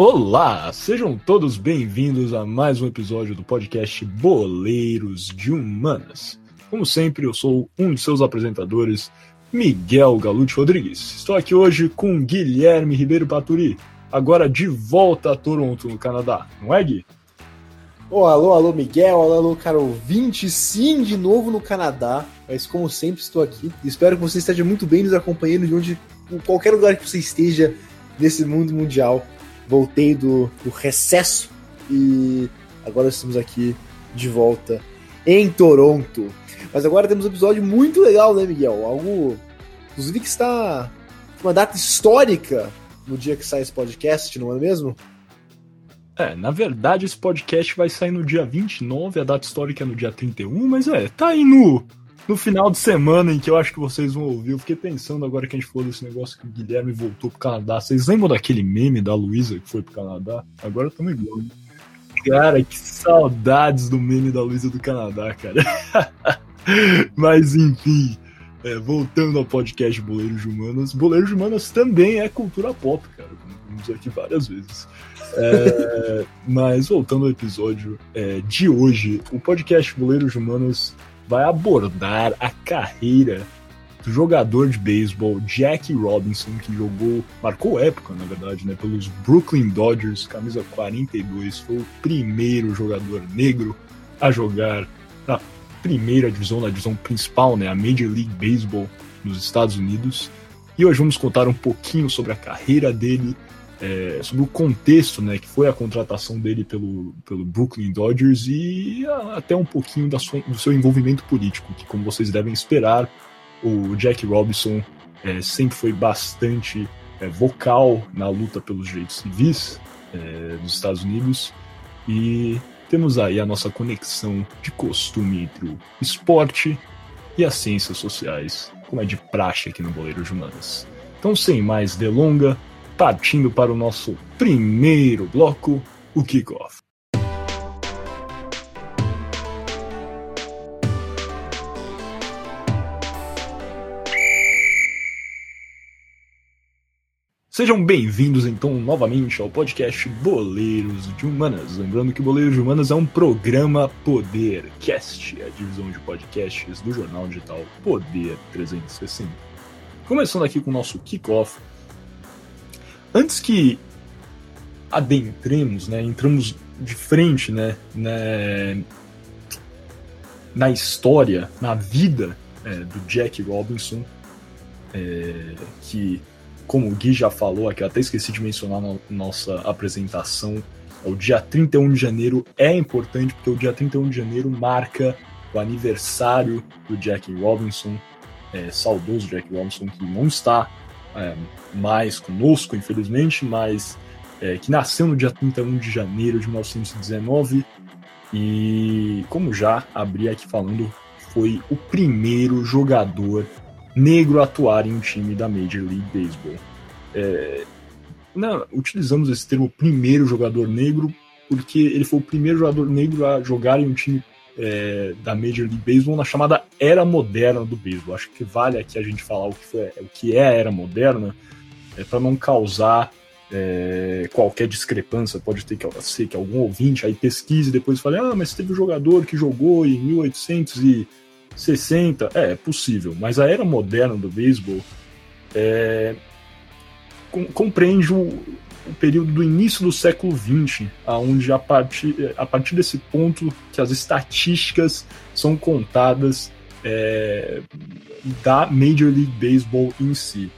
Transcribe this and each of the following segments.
Olá, sejam todos bem-vindos a mais um episódio do podcast Boleiros de Humanas. Como sempre, eu sou um de seus apresentadores, Miguel Galute Rodrigues. Estou aqui hoje com Guilherme Ribeiro Paturi, agora de volta a Toronto, no Canadá, não é, Gui? Oh, alô, alô, Miguel, alô, alô, cara ouvinte, sim, de novo no Canadá, mas como sempre estou aqui. Espero que você esteja muito bem nos acompanhando de onde, em qualquer lugar que você esteja nesse mundo mundial voltei do, do recesso e agora estamos aqui de volta em Toronto. Mas agora temos um episódio muito legal, né, Miguel? Algo, inclusive, que está uma data histórica no dia que sai esse podcast, não é mesmo? É, na verdade, esse podcast vai sair no dia 29, a data histórica é no dia 31, mas é, tá aí no, no final de semana em que eu acho que vocês vão ouvir. Eu fiquei pensando agora que a gente falou desse negócio que o Guilherme voltou pro Canadá. Vocês lembram daquele meme da Luísa que foi pro Canadá? Agora estamos igual. Cara, que saudades do meme da Luísa do Canadá, cara. Mas enfim, é, voltando ao podcast Boleiros de Humanas. Boleiros de Humanas também é cultura pop, cara. Vamos aqui várias vezes. É, mas voltando ao episódio é, de hoje, o podcast Boleiros de Humanas vai abordar a carreira do jogador de beisebol Jack Robinson, que jogou, marcou época, na verdade, né, pelos Brooklyn Dodgers, camisa 42, foi o primeiro jogador negro a jogar na primeira divisão, na divisão principal, né, a Major League Baseball nos Estados Unidos. E hoje vamos contar um pouquinho sobre a carreira dele, é, sobre o contexto, né, que foi a contratação dele pelo, pelo Brooklyn Dodgers e até um pouquinho da sua, do seu envolvimento político, que como vocês devem esperar, o Jack Robinson é, sempre foi bastante é, vocal na luta pelos direitos civis é, dos Estados Unidos e temos aí a nossa conexão de costume entre o esporte e as ciências sociais, como é de praxe aqui no Boleiro Humanas. Então, sem mais delonga, partindo para o nosso primeiro bloco, o kickoff. Sejam bem-vindos então novamente ao podcast Boleiros de Humanas. Lembrando que Boleiros de Humanas é um programa Podercast, a divisão de podcasts do jornal digital Poder 360. Começando aqui com o nosso kickoff, antes que adentremos, né, entramos de frente, né, né na história, na vida é, do Jack Robinson, é, que, como o Gui já falou aqui, eu até esqueci de mencionar na nossa apresentação, o dia 31 de janeiro é importante porque o dia 31 de janeiro marca o aniversário do Jack Robinson, é, saudoso Jack Robinson, que não está é, mais conosco, infelizmente, mas é, que nasceu no dia 31 de janeiro de 1919 e, como já abri aqui falando, foi o primeiro jogador negro a atuar em um time da Major League Baseball. É, não, utilizamos esse termo primeiro jogador negro porque ele foi o primeiro jogador negro a jogar em um time é, da Major League Baseball na chamada era moderna do beisebol. Acho que vale aqui a gente falar o que, foi, o que é a era moderna, é, para não causar é, qualquer discrepância. Pode ter que ser que algum ouvinte aí pesquise e depois fale: ah, mas teve um jogador que jogou em 1860. É, é possível, mas a era moderna do beisebol é, compreende o, o período do início do século XX, aonde a partir, a partir desse ponto que as estatísticas são contadas é, da Major League Baseball em si.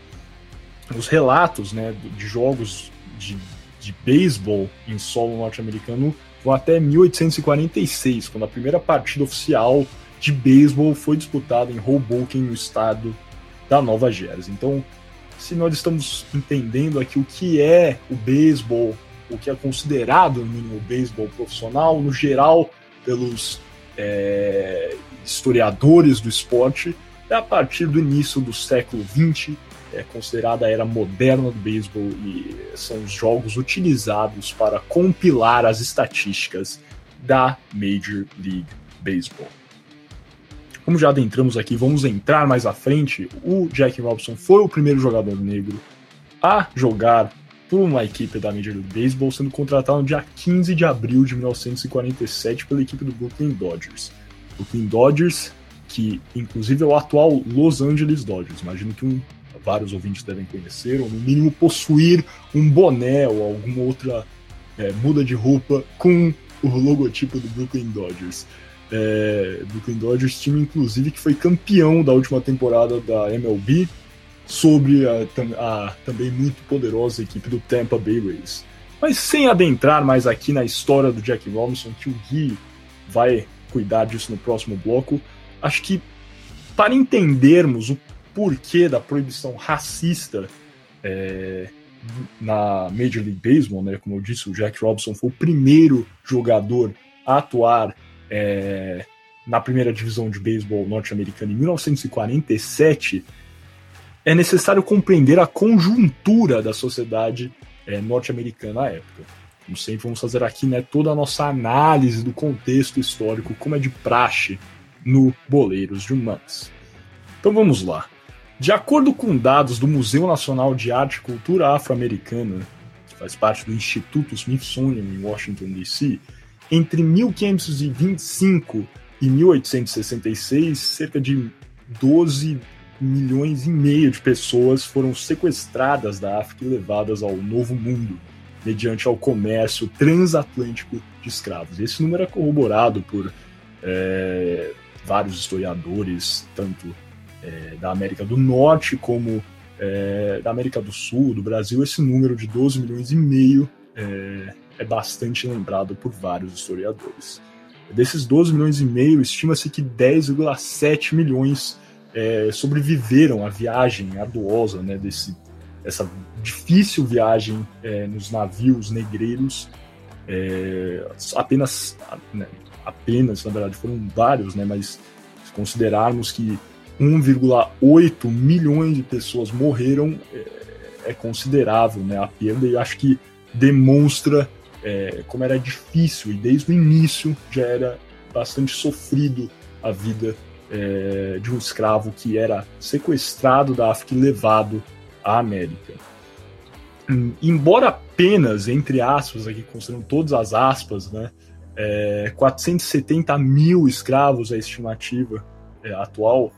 Os relatos né, de jogos de, de beisebol em solo norte-americano vão até 1846, quando a primeira partida oficial de beisebol foi disputada em Hoboken, no estado da Nova Jersey. Então, se nós estamos entendendo aqui o que é o beisebol, o que é considerado mínimo o beisebol profissional, no geral, pelos é, historiadores do esporte, é a partir do início do século XX, é considerada a era moderna do beisebol e são os jogos utilizados para compilar as estatísticas da Major League Baseball. Como já adentramos aqui, vamos entrar mais à frente. O Jack Robinson foi o primeiro jogador negro a jogar por uma equipe da Major League Baseball, sendo contratado no dia 15 de abril de 1947 pela equipe do Brooklyn Dodgers. Brooklyn Dodgers, que inclusive é o atual Los Angeles Dodgers. Imagino que um, vários ouvintes devem conhecer, ou no mínimo possuir um boné ou alguma outra é, muda de roupa com o logotipo do Brooklyn Dodgers. É, Brooklyn Dodgers, time inclusive que foi campeão da última temporada da MLB, sobre a, a, também muito poderosa equipe do Tampa Bay Rays. Mas sem adentrar mais aqui na história do Jack Robinson, que o Gui vai cuidar disso no próximo bloco, acho que para entendermos o porquê da proibição racista é, na Major League Baseball, né, como eu disse, o Jack Robinson foi o primeiro jogador a atuar é, na primeira divisão de beisebol norte-americana em 1947 é necessário compreender a conjuntura da sociedade é, norte-americana à época. Como sempre, vamos fazer aqui né, toda a nossa análise do contexto histórico, como é de praxe no Boleiros de Humanas. Então vamos lá. De acordo com dados do Museu Nacional de Arte e Cultura Afro-Americana, que faz parte do Instituto Smithsonian em Washington, D.C., entre 1525 e 1866, cerca de 12 milhões e meio de pessoas foram sequestradas da África e levadas ao Novo Mundo, mediante ao comércio transatlântico de escravos. Esse número é corroborado por é, vários historiadores, tanto é, da América do Norte como é, da América do Sul, do Brasil. Esse número de 12 milhões e meio é, bastante lembrado por vários historiadores. Desses 12 milhões e meio, estima-se que 10,7 milhões é, sobreviveram à viagem arduosa, né, desse, essa difícil viagem é, nos navios negreiros. É, apenas, né, apenas, na verdade, foram vários, né, mas se considerarmos que 1,8 milhões de pessoas morreram, é, é, considerável né, a perda, e acho que demonstra é, como era difícil, e desde o início já era bastante sofrido a vida é, de um escravo que era sequestrado da África e levado à América. Embora apenas, entre aspas, aqui considerando todas as aspas, né, é, 470 mil escravos a estimativa é, atual,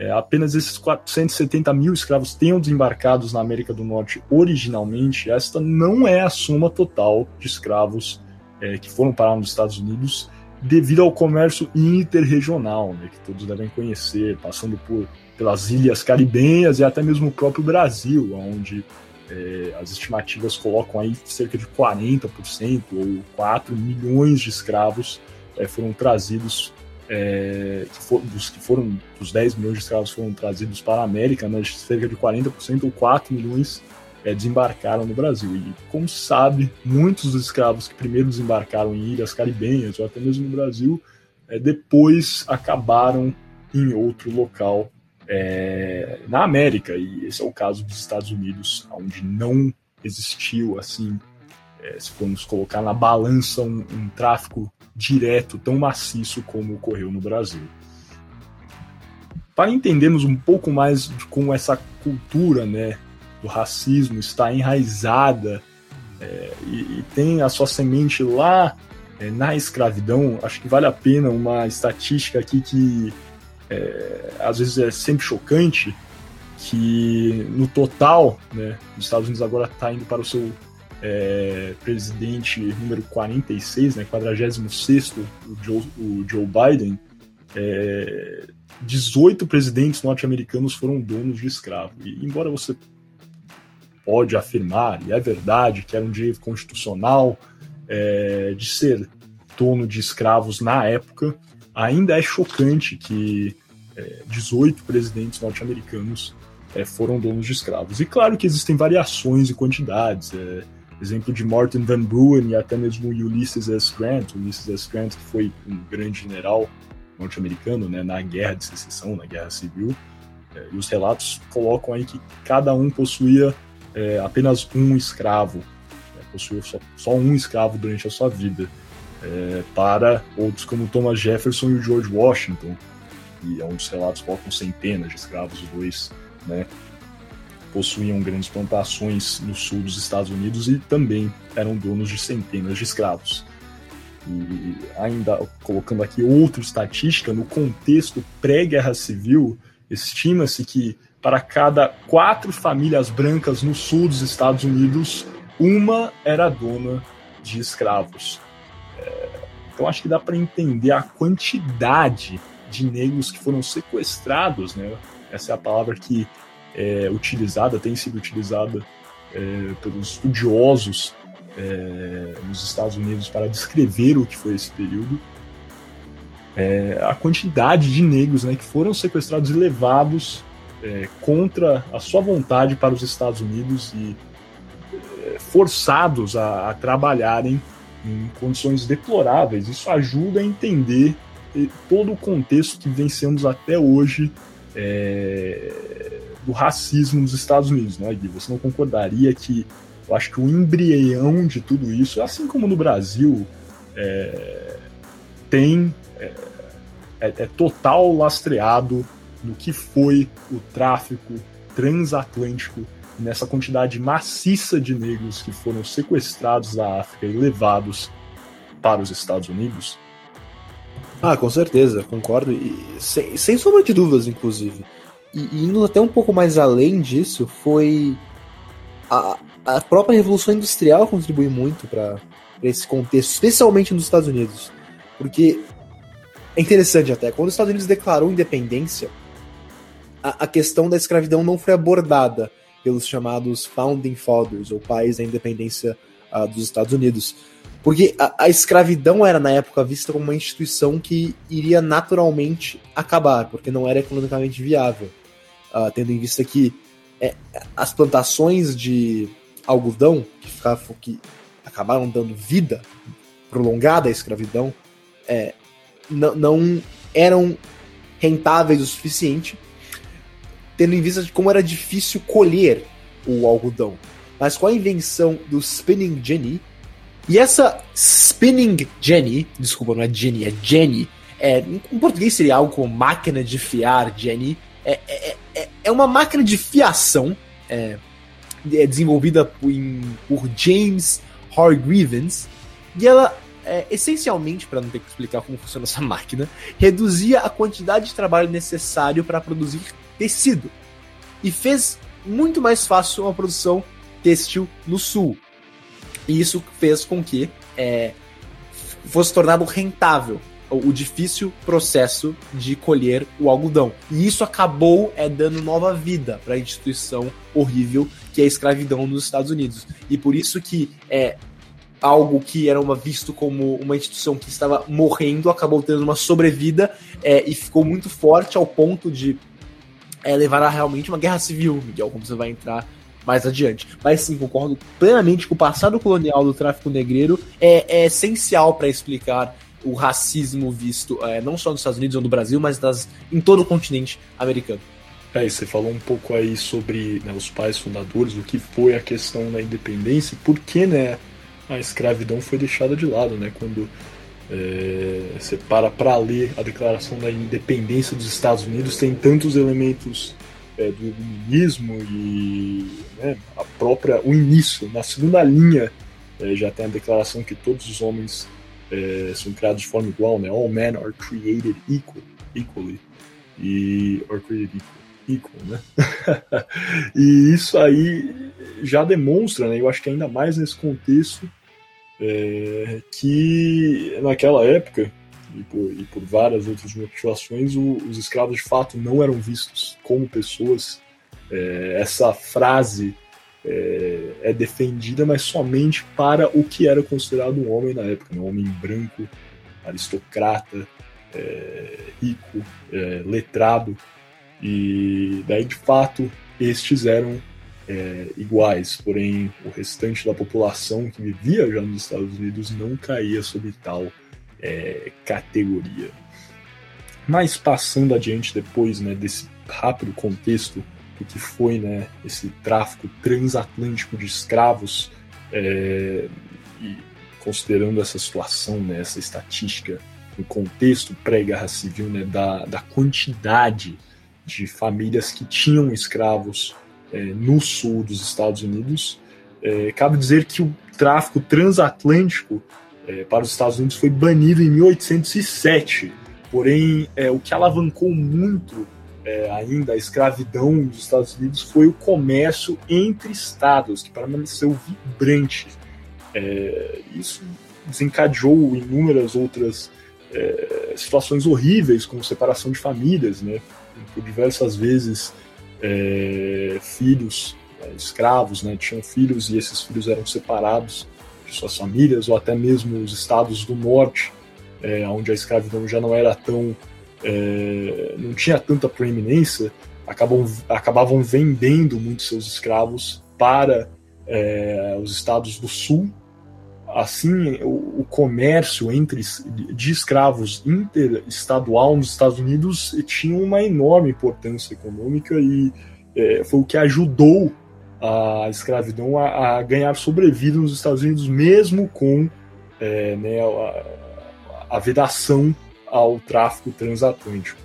é, apenas esses 470 mil escravos tenham desembarcados na América do Norte originalmente, esta não é a soma total de escravos é, que foram parar nos Estados Unidos devido ao comércio interregional, né, que todos devem conhecer, passando por pelas ilhas caribenhas e até mesmo o próprio Brasil, onde é, as estimativas colocam aí cerca de 40% ou 4 milhões de escravos é, foram trazidos, é, que for, dos que foram, dos 10 milhões de escravos foram trazidos para a América, né, cerca de 40% ou 4 milhões é, desembarcaram no Brasil. E, como se sabe, muitos dos escravos que primeiro desembarcaram em ilhas caribenhas ou até mesmo no Brasil, é, depois acabaram em outro local é, na América. E esse é o caso dos Estados Unidos, onde não existiu, assim, é, se formos colocar na balança, um, um tráfico direto tão maciço como ocorreu no Brasil. Para entendermos um pouco mais de como essa cultura né, do racismo está enraizada é, e, e, tem a sua semente lá é, na escravidão, acho que vale a pena uma estatística aqui que é, às vezes é sempre chocante, que no total, né, os Estados Unidos agora está indo para o seu é, presidente número 46, né, 46 o Joe, o Joe Biden, é, 18 presidentes norte-americanos foram donos de escravo. E embora você pode afirmar, e é verdade, que era um direito constitucional é, de ser dono de escravos na época, ainda é chocante que é, 18 presidentes norte-americanos é, foram donos de escravos. E claro que existem variações e quantidades. É, exemplo de Morton Van Buren e até mesmo Ulysses S. Grant, Ulysses S. Grant que foi um grande general norte-americano né, na guerra de secessão, na guerra civil. É, e os relatos colocam aí que cada um possuía é, apenas um escravo, né, possuiu só, só, um escravo durante a sua vida, é, para outros como Thomas Jefferson e George Washington, e é um dos relatos colocam centenas de escravos, os dois, né? Possuíam grandes plantações no sul dos Estados Unidos e também eram donos de centenas de escravos. E ainda colocando aqui outra estatística, no contexto pré-guerra civil, estima-se que para cada quatro famílias brancas no sul dos Estados Unidos, uma era dona de escravos. É, então acho que dá para entender a quantidade de negros que foram sequestrados, né? Essa é a palavra que é utilizada, tem sido utilizada é, pelos estudiosos é, nos Estados Unidos para descrever o que foi esse período. É, a quantidade de negros né, que foram sequestrados e levados é, contra a sua vontade para os Estados Unidos e é, forçados a, a, trabalharem em condições deploráveis. Isso ajuda a entender todo o contexto que vencemos até hoje é, do racismo nos Estados Unidos, né, Gui? Você não concordaria que eu acho que o embrião de tudo isso, assim como no Brasil, é, tem é, é, é total lastreado no que foi o tráfico transatlântico nessa quantidade maciça de negros que foram sequestrados da África e levados para os Estados Unidos? Ah, com certeza, concordo. E sem, sem sombra de dúvidas, inclusive. E, indo até um pouco mais além disso, foi. A, a própria Revolução Industrial contribui muito para esse contexto, especialmente nos Estados Unidos. Porque é interessante até, quando os Estados Unidos declarou independência, a, a questão da escravidão não foi abordada pelos chamados Founding Fathers, ou pais da independência uh, dos Estados Unidos. Porque a, a, escravidão era, na época, vista como uma instituição que iria naturalmente acabar, porque não era economicamente viável. Uh, tendo em vista que é, as plantações de algodão, que, que acabaram dando vida prolongada à escravidão, é, não eram rentáveis o suficiente tendo em vista de como era difícil colher o algodão. Mas com a invenção do spinning jenny, e essa spinning jenny, desculpa, não é jenny, é jenny, é, em português seria algo como máquina de fiar jenny, é, é, é, é uma máquina de fiação é, é desenvolvida por, por James Hargreaves, e ela é, essencialmente, para não ter que explicar como funciona essa máquina, reduzia a quantidade de trabalho necessário para produzir tecido. E fez muito mais fácil a produção têxtil no sul. E isso fez com que é, fosse tornado rentável o difícil processo de colher o algodão. E isso acabou é, dando nova vida para a instituição horrível que é a escravidão nos Estados Unidos. E por isso que é algo que era uma, visto como uma instituição que estava morrendo acabou tendo uma sobrevida é, e ficou muito forte ao ponto de é, levará realmente uma guerra civil, Miguel, como você vai entrar mais adiante. Mas sim, concordo plenamente que o passado colonial do tráfico negreiro é, é essencial para explicar o racismo visto é, não só nos Estados Unidos ou no Brasil, mas em todo o continente americano. É, você falou um pouco aí sobre né, os pais fundadores, o que foi a questão da independência, por que né, a escravidão foi deixada de lado, né? Quando é, você para para ler a Declaração da Independência dos Estados Unidos, tem tantos elementos é, do iluminismo e né, a própria o início. Na segunda linha é, já tem a declaração que todos os homens é, são criados de forma igual, né? All men are created equal, equally e are created equal, equal, né? e isso aí já demonstra, né? Eu acho que ainda mais nesse contexto é, que naquela época, e por, e por várias outras motivações, o, os escravos de fato não eram vistos como pessoas. É, essa frase é, é, defendida, mas somente para o que era considerado um homem na época, né? um homem branco, aristocrata, é, rico, é, letrado. E daí, de fato, estes eram é, iguais, porém o restante da população que vivia já nos Estados Unidos não caía sob tal é, categoria. Mas passando adiante depois né, desse rápido contexto do que foi né, esse tráfico transatlântico de escravos, é, e considerando essa situação, né, essa estatística, no contexto pré-guerra civil, né, da, da quantidade de famílias que tinham escravos é, no sul dos Estados Unidos. É, cabe dizer que o tráfico transatlântico é, para os Estados Unidos foi banido em 1807. Porém, é, o que alavancou muito é, ainda a escravidão dos Estados Unidos foi o comércio entre estados, que permaneceu vibrante. É, isso desencadeou inúmeras outras é, situações horríveis, como separação de famílias, né? Por diversas vezes, é, filhos é, escravos, né? Tinham filhos e esses filhos eram separados de suas famílias, ou até mesmo os estados do norte, é, onde a escravidão já não era tão é, não tinha tanta proeminência, acabam, acabavam vendendo muitos seus escravos para é, os estados do sul. Assim, o, o, comércio entre de escravos interestadual nos Estados Unidos tinha uma enorme importância econômica e é, foi o que ajudou a escravidão a, a, ganhar sobrevida nos Estados Unidos, mesmo com é, né, a, a vedação ao tráfico transatlântico.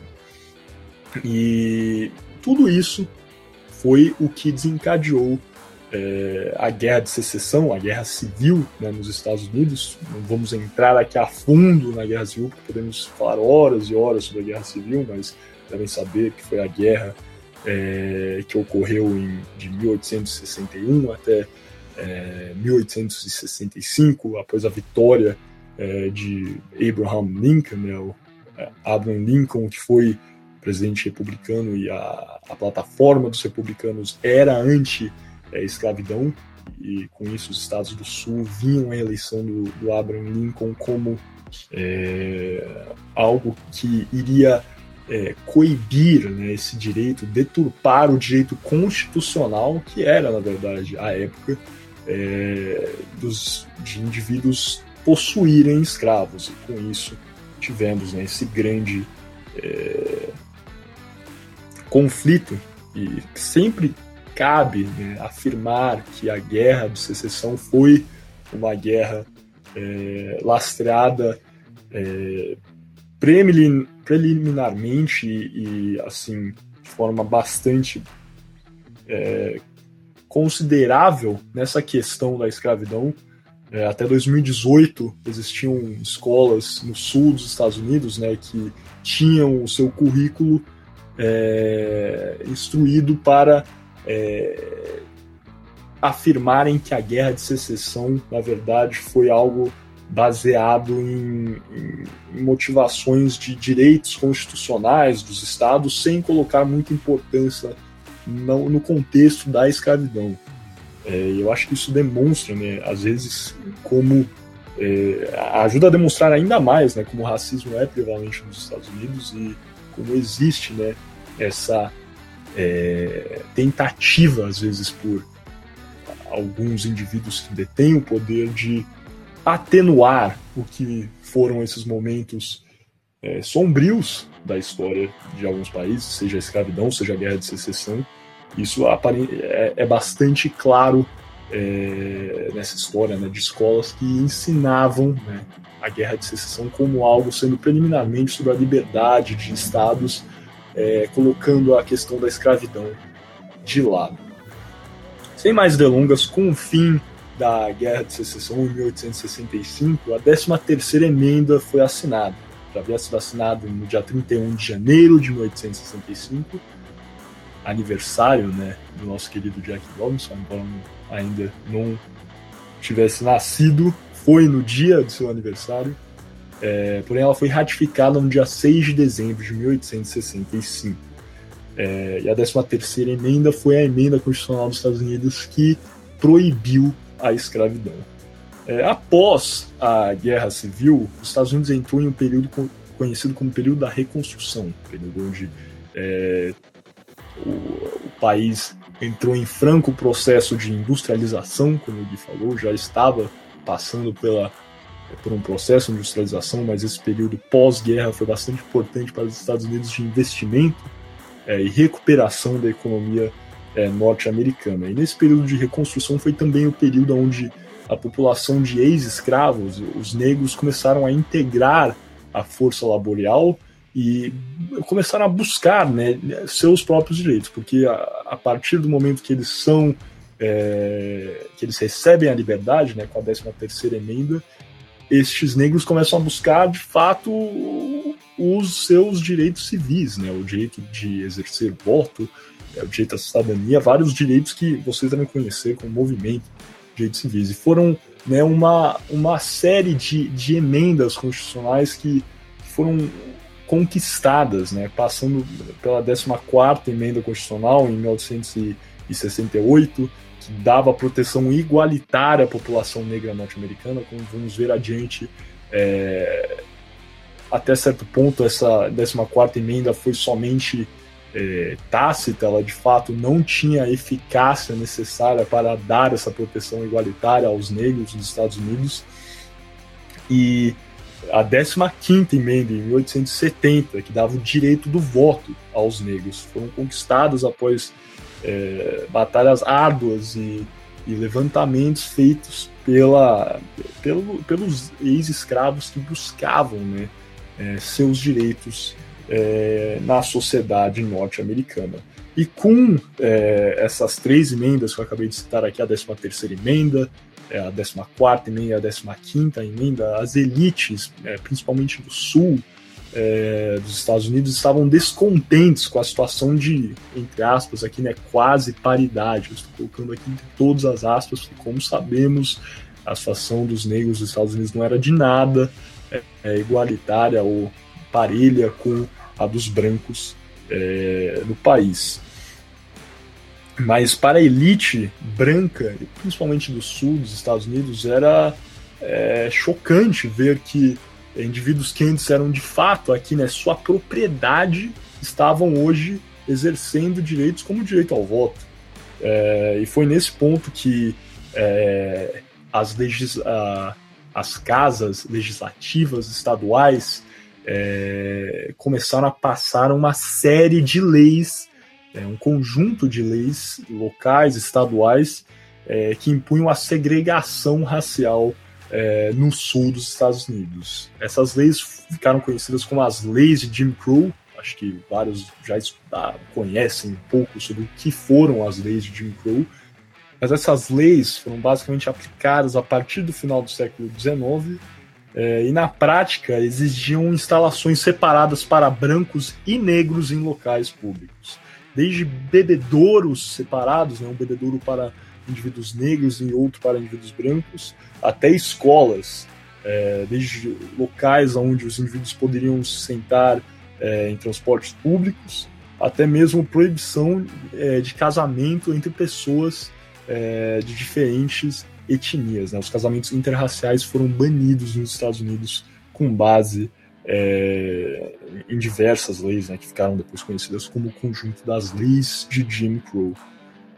E tudo isso foi o que desencadeou é, a guerra de secessão, a guerra civil né, nos Estados Unidos. Não vamos entrar aqui a fundo na guerra civil, porque podemos falar horas e horas sobre a guerra civil, mas devem saber que foi a guerra é, que ocorreu em, de 1861 até é, 1865, após a vitória é, de Abraham Lincoln, né, o é, Abraham Lincoln, que foi presidente republicano e a, a plataforma dos republicanos era anti-escravidão, e com isso os estados do sul viam a eleição do, do Abraham Lincoln como é, algo que iria é, coibir né, esse direito, deturpar o direito constitucional, que era, na verdade, a época, é, dos, de indivíduos possuírem escravos. E com isso tivemos né, esse grande é, conflito. E sempre cabe né, afirmar que a guerra de secessão foi uma guerra é, lastreada é, preliminarmente e, assim de forma bastante é, considerável nessa questão da escravidão é, até 2018 existiam escolas no sul dos Estados Unidos né, que tinham o seu currículo é, instruído para é, afirmarem que a guerra de secessão, na verdade, foi algo baseado em, em, motivações de direitos constitucionais dos estados, sem colocar muita importância no, no contexto da escravidão. É, eu acho que isso demonstra, né, às vezes, como é, ajuda a demonstrar ainda mais, né, como o racismo é prevalente nos Estados Unidos e como existe, né, essa é, tentativa, às vezes, por alguns indivíduos que detêm o poder de atenuar o que foram esses momentos é, sombrios da história de alguns países, seja a escravidão, seja a guerra de secessão, isso é, é bastante claro é, nessa história né, de escolas que ensinavam né, a guerra de secessão como algo sendo preliminarmente sobre a liberdade de estados, é, colocando a questão da escravidão de lado. Sem mais delongas, com o fim da Guerra de Secessão em 1865, a 13ª emenda foi assinada. Já havia sido assinada no dia 31 de janeiro de 1865, aniversário né, do nosso querido Jack Robinson, embora ainda não tivesse nascido, foi no dia do seu aniversário, é, porém ela foi ratificada no dia 6 de dezembro de 1865. É, e a 13ª emenda foi a emenda constitucional dos Estados Unidos que proibiu a escravidão. É, após a Guerra Civil, os Estados Unidos entrou em um período conhecido como período da reconstrução, período onde é, o, o país entrou em franco processo de industrialização, como Gui falou, já estava passando pela, por um processo de industrialização, mas esse período pós-guerra foi bastante importante para os Estados Unidos de investimento é, e recuperação da economia é, norte-americana. E nesse período de reconstrução foi também o período onde a população de ex-escravos, os negros, começaram a integrar a força laboral e começaram a buscar né, seus próprios direitos, porque a, a partir do momento que eles são é, que eles recebem a liberdade, né, com a 13 terceira emenda, estes negros começam a buscar de fato os seus direitos civis, né, o direito de exercer voto, é, o direito à cidadania, vários direitos que vocês devem conhecer como movimento de direitos civis. E foram né, uma, uma série de, de emendas constitucionais que foram conquistadas, né, passando pela 14ª emenda constitucional em 1968, que dava proteção igualitária à população negra norte-americana, como vamos ver adiante, é, até certo ponto essa 14ª emenda foi somente é, tácita, ela de fato não tinha eficácia necessária para dar essa proteção igualitária aos negros nos Estados Unidos, e a 15ª emenda, em 1870, que dava o direito do voto aos negros, foram conquistadas após é, batalhas árduas e, e, levantamentos feitos pela, pelo, pelos ex-escravos que buscavam né, é, seus direitos é, na sociedade norte-americana. E com é, essas três emendas que eu acabei de citar aqui, a 13 terceira emenda, é, a 14 emenda, a 15 emenda, as elites, é, principalmente do sul é, dos Estados Unidos, estavam descontentes com a situação de, entre aspas, aqui, né, quase paridade. Eu estou colocando aqui entre todas as aspas, porque, como sabemos, a situação dos negros dos Estados Unidos não era de nada é, é igualitária ou parelha com a dos brancos é, no país. Mas para a elite branca, principalmente do sul dos Estados Unidos, era é, chocante ver que indivíduos que antes eram de fato aqui, né, sua propriedade, estavam hoje exercendo direitos como o direito ao voto. É, e foi nesse ponto que é, as, legis a, as casas legislativas estaduais é, começaram a passar uma série de leis é, um conjunto de leis locais, estaduais, é, que impunham a segregação racial é, no sul dos Estados Unidos. Essas leis ficaram conhecidas como as leis de Jim Crow. Acho que vários já conhecem um pouco sobre o que foram as leis de Jim Crow. Mas essas leis foram basicamente aplicadas a partir do final do século XIX é, e, na prática, exigiam instalações separadas para brancos e negros em locais públicos desde bebedouros separados, né, um bebedouro para indivíduos negros e outro para indivíduos brancos, até escolas, é, desde locais onde os indivíduos poderiam se sentar é, em transportes públicos, até mesmo proibição é, de casamento entre pessoas é, de diferentes etnias. Né? Os casamentos interraciais foram banidos nos Estados Unidos com base é, em diversas leis, né, que ficaram depois conhecidas como o conjunto das leis de Jim Crow.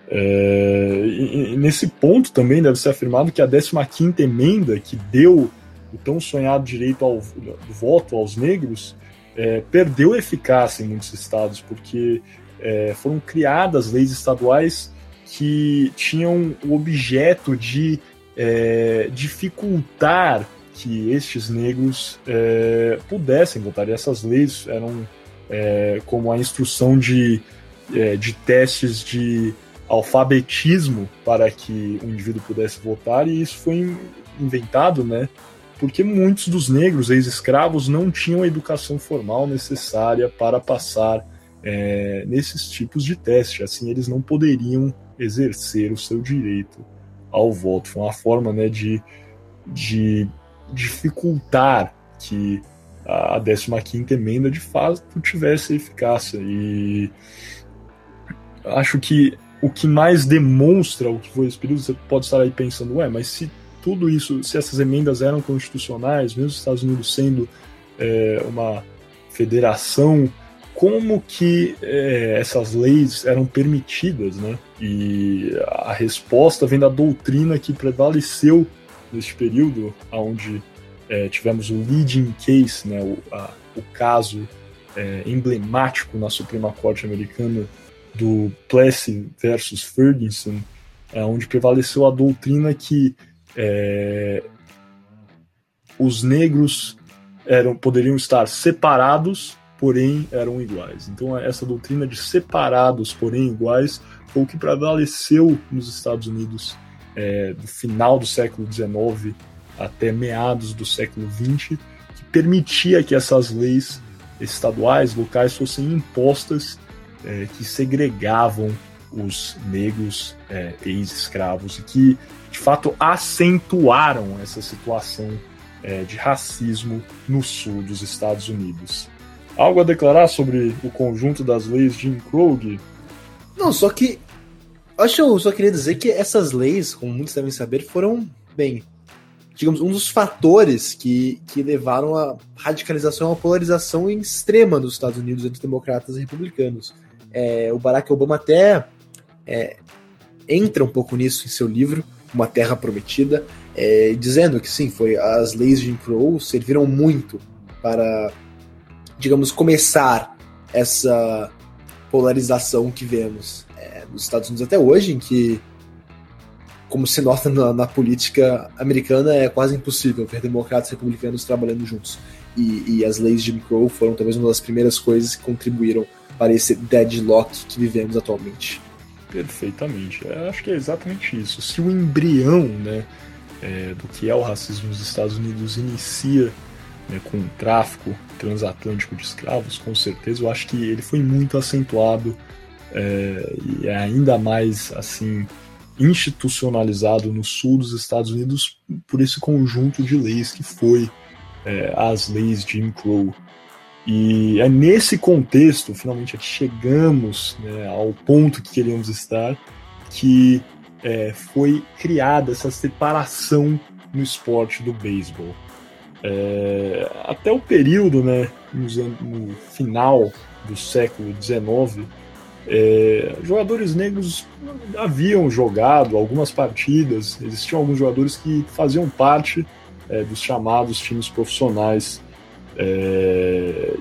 É, e, e nesse ponto também deve ser afirmado que a 15ª emenda, que deu o tão sonhado direito ao voto aos negros, é, perdeu eficácia em muitos estados, porque é, foram criadas leis estaduais que tinham o objeto de é, dificultar que estes negros é, pudessem votar. E essas leis eram é, como a instrução de, é, de testes de alfabetismo para que o indivíduo pudesse votar, e isso foi inventado, né? Porque muitos dos negros ex-escravos não tinham a educação formal necessária para passar é, nesses tipos de teste. Assim, eles não poderiam exercer o seu direito ao voto. Foi uma forma né, de, de dificultar que a 15 emenda de fato tivesse eficácia. E acho que o que mais demonstra o que foi esse período, você pode estar aí pensando, ué, mas se tudo isso, se essas emendas eram constitucionais, mesmo os Estados Unidos sendo é, uma federação, como que é, essas leis eram permitidas, né? E a resposta vem da doutrina que prevaleceu neste período, onde é, tivemos o leading case, né, o, a, o caso é, emblemático na Suprema Corte Americana do Plessy versus Ferguson, é, onde prevaleceu a doutrina que é, os negros eram, poderiam estar separados porém eram iguais. Então essa doutrina de separados, porém iguais, foi o que prevaleceu nos Estados Unidos é, do final do século XIX até meados do século XX, que permitia que essas leis estaduais, locais fossem impostas é, que segregavam os negros é, ex-escravos e que de fato acentuaram essa situação é, de racismo no sul dos Estados Unidos. Algo a declarar sobre o conjunto das leis de Jim Crow? Não, só que acho que eu só queria dizer que essas leis, como muitos devem saber, foram bem, digamos, um dos fatores que, que levaram à radicalização, à polarização extrema dos Estados Unidos entre democratas e republicanos. É, o Barack Obama até é, entra um pouco nisso em seu livro, Uma Terra Prometida, é, dizendo que sim, foi as leis de Jim Crow serviram muito para, digamos, começar essa polarização que vemos nos Estados Unidos até hoje, em que, como se nota na, na, política americana, é quase impossível ver democratas e republicanos trabalhando juntos. E, e as leis de Jim Crow foram talvez uma das primeiras coisas que contribuíram para esse deadlock que vivemos atualmente. Perfeitamente. Eu acho que é exatamente isso. Se o embrião né, é, do que é o racismo nos Estados Unidos inicia né, com o tráfico transatlântico de escravos, com certeza eu acho que ele foi muito acentuado é, e é ainda mais assim institucionalizado no sul dos Estados Unidos por esse conjunto de leis que foi é, as leis Jim Crow. E é nesse contexto, finalmente, que chegamos né, ao ponto que queríamos estar, que é, foi criada essa separação no esporte do beisebol. É, até o período, né, no, final do século XIX, é, jogadores negros haviam jogado algumas partidas, existiam alguns jogadores que faziam parte é, dos chamados times profissionais é,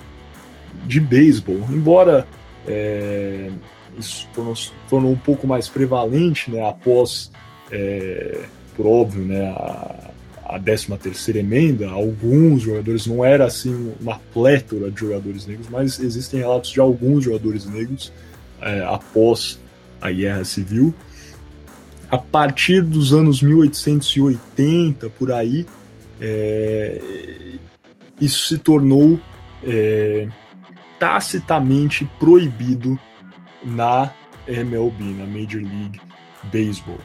de beisebol, embora é, isso tornou, tornou, um pouco mais prevalente né, após, é, por óbvio, né, a, a 13 terceira emenda, alguns jogadores, não era assim uma plétora de jogadores negros, mas existem relatos de alguns jogadores negros é, após a Guerra Civil. A partir dos anos 1880, por aí, é, isso se tornou é, tacitamente proibido na MLB, na Major League Baseball.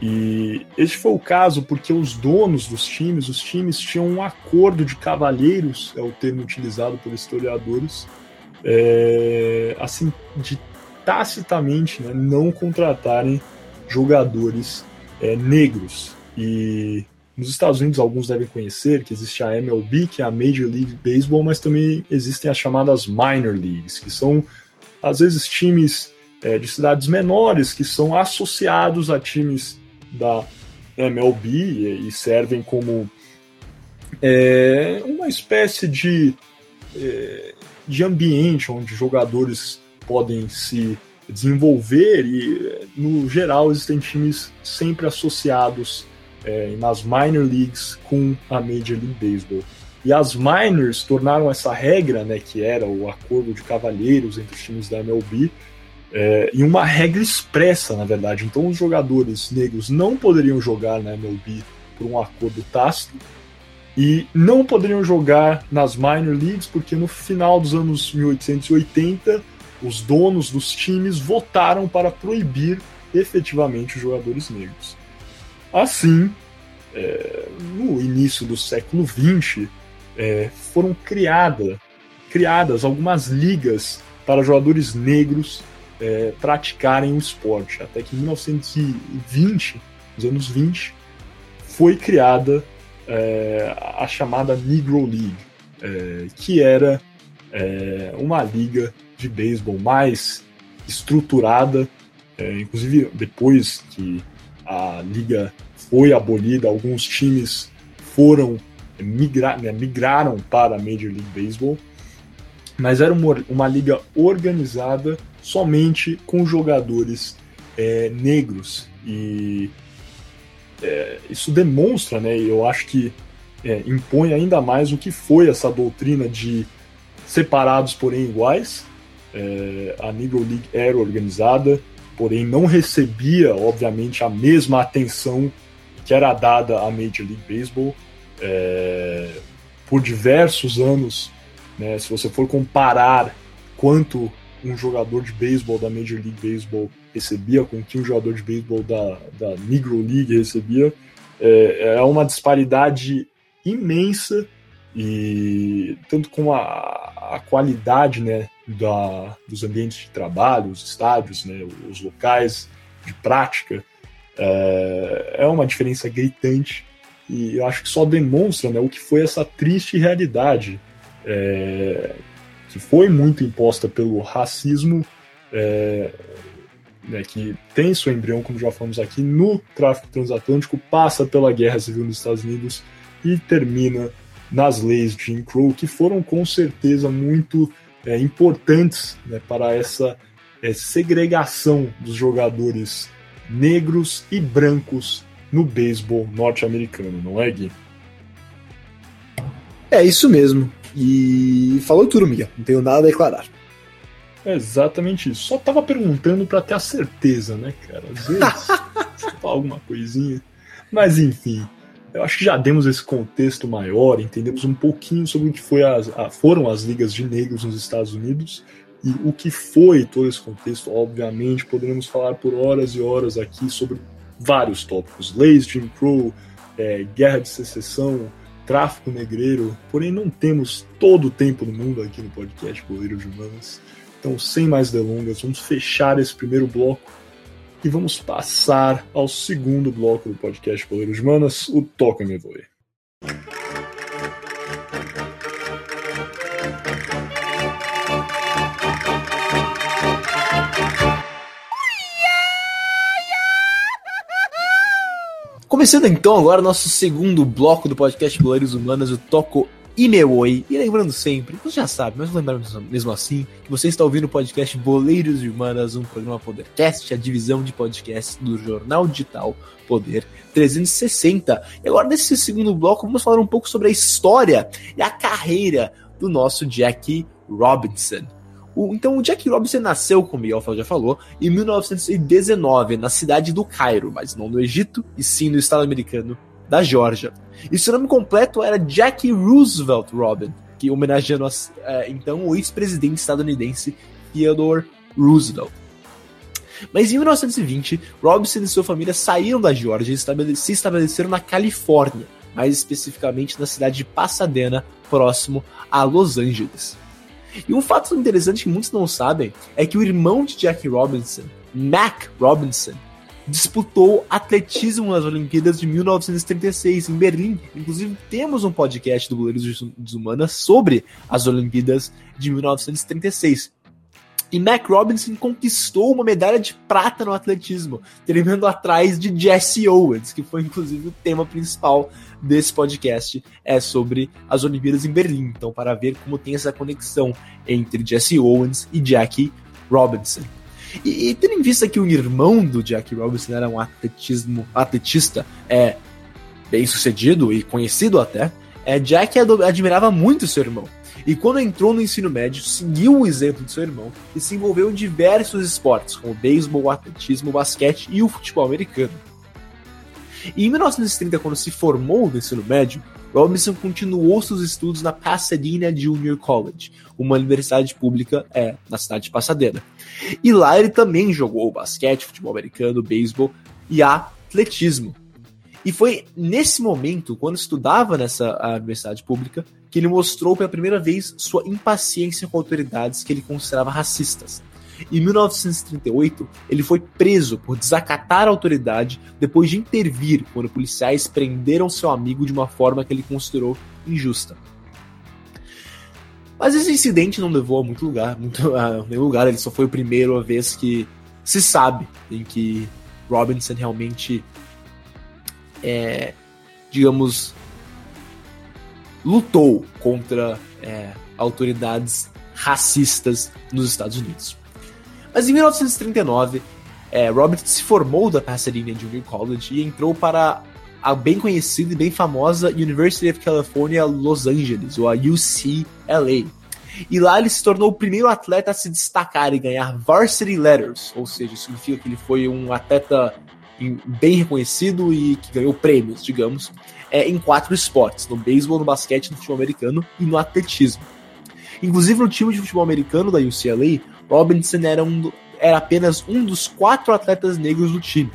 E esse foi o caso porque os donos dos times, os times tinham um acordo de cavalheiros, é o termo utilizado por historiadores, é, assim, de tacitamente né, não contratarem jogadores é, negros. E nos Estados Unidos, alguns devem conhecer que existe a MLB, que é a Major League Baseball, mas também existem as chamadas Minor Leagues, que são, às vezes, times é, de cidades menores que são associados a times da MLB e, e servem como é, uma espécie de, é, de ambiente onde jogadores podem se desenvolver e, no geral, existem times sempre associados é, nas minor leagues com a Major League Baseball. E as minors tornaram essa regra, né, que era o acordo de cavalheiros entre os times da MLB, é, em uma regra expressa, na verdade. Então, os jogadores negros não poderiam jogar na MLB por um acordo tácito e não poderiam jogar nas minor leagues porque no final dos anos 1880 os donos dos times votaram para proibir efetivamente os jogadores negros. Assim, é, no início do século XX, é, foram criada, criadas algumas ligas para jogadores negros é, praticarem o esporte. Até que em 1920, nos anos 20, foi criada é, a chamada Negro League, é, que era é, uma liga de beisebol mais estruturada, é, inclusive depois que a liga foi abolida, alguns times foram migra né, migraram para a Major League Baseball, mas era uma, uma liga organizada somente com jogadores é, negros e é, isso demonstra, né? Eu acho que é, impõe ainda mais o que foi essa doutrina de separados, porém iguais. É, a Negro League era organizada, porém não recebia, obviamente, a mesma atenção que era dada à Major League Baseball. É, por diversos anos, né, se você for comparar quanto um jogador de beisebol da Major League Baseball recebia com que um jogador de beisebol da, da Negro League recebia, é, é uma disparidade imensa e tanto com a, a qualidade né, da, dos ambientes de trabalho, os estádios, né, os locais de prática, é, é uma diferença gritante. E eu acho que só demonstra né, o que foi essa triste realidade é, que foi muito imposta pelo racismo, é, né, que tem seu embrião, como já falamos aqui, no tráfico transatlântico, passa pela guerra civil nos Estados Unidos e termina nas leis de Jim Crow, que foram com certeza muito é, importantes né, para essa é, segregação dos jogadores negros e brancos no beisebol norte-americano, não é, Gui? É isso mesmo. E falou tudo, Miguel. Não tenho nada a declarar. É exatamente isso. Só tava perguntando para ter a certeza, né, cara? Às vezes fala alguma coisinha. Mas enfim, eu acho que já demos esse contexto maior, entendemos um pouquinho sobre o que foi as, a, foram as ligas de negros nos Estados Unidos e o que foi todo esse contexto. Obviamente, poderemos falar por horas e horas aqui sobre vários tópicos: leis de Crow, é, guerra de secessão, tráfico negreiro. Porém, não temos todo o tempo do mundo aqui no podcast Goleiro de Humanas. Então, sem mais delongas, vamos fechar esse primeiro bloco e vamos passar ao segundo bloco do podcast Goleiro de Humanas, o Toca Me Voe. Começando então agora nosso segundo bloco do podcast Goleiros Humanas, o Toco Imewoi. E lembrando sempre, você já sabe, mas lembrando mesmo assim, que você está ouvindo o podcast Boleiros e Humanas, um programa Podercast, a divisão de podcasts do jornal digital Poder 360. E agora, nesse segundo bloco, vamos falar um pouco sobre a história e a carreira do nosso Jack Robinson. O, então, o Jack Robinson nasceu, como o Miguel já falou, em 1919, na cidade do Cairo, mas não no Egito, e sim no estado americano da Geórgia. E seu nome completo era Jack Roosevelt Robin, que homenageando é, então o ex-presidente estadunidense Theodore Roosevelt. Mas em 1920, Robinson e sua família saíram da Geórgia e se estabeleceram na Califórnia, mais especificamente na cidade de Pasadena, próximo a Los Angeles. E um fato interessante que muitos não sabem é que o irmão de Jack Robinson, Mac Robinson, disputou atletismo nas Olimpíadas de 1936 em Berlim. Inclusive, temos um podcast do Goleiros dos Humanas sobre as Olimpíadas de 1936. E Mac Robinson conquistou uma medalha de prata no atletismo, terminando atrás de Jesse Owens, que foi inclusive o tema principal desse podcast, é sobre as Olimpíadas em Berlim. Então, para ver como tem essa conexão entre Jesse Owens e Jackie Robinson. E, e tendo em vista que o irmão do Jackie Robinson era um atletismo, atletista é, bem sucedido e conhecido até, é, Jack admirava muito seu irmão. E quando entrou no ensino médio, seguiu o exemplo de seu irmão e se envolveu em diversos esportes, como beisebol, atletismo, basquete e o futebol americano. E em 1930, quando se formou no ensino médio, Robinson continuou seus estudos na Pasadena Junior College, uma universidade pública é, na cidade de Pasadena. E lá ele também jogou basquete, futebol americano, beisebol e atletismo. E foi nesse momento, quando estudava nessa universidade pública, que ele mostrou pela primeira vez sua impaciência com autoridades que ele considerava racistas. Em 1938, ele foi preso por desacatar a autoridade depois de intervir quando policiais prenderam seu amigo de uma forma que ele considerou injusta. Mas esse incidente não levou a muito lugar, muito a nenhum lugar. Ele só foi o primeiro a vez que se sabe em que Robinson realmente é, digamos, lutou contra é, autoridades racistas nos Estados Unidos. Mas em 1939, é, Robert se formou da Pasadena Junior College e entrou para a bem conhecida e bem famosa University of California Los Angeles, ou a UCLA. E lá ele se tornou o primeiro atleta a se destacar e ganhar varsity letters, ou seja, significa que ele foi um atleta bem reconhecido e que ganhou prêmios, digamos, é, em quatro esportes: no beisebol, no basquete, no futebol americano e no atletismo. Inclusive no time de futebol americano da UCLA, Robinson era, um, era apenas um dos quatro atletas negros do time.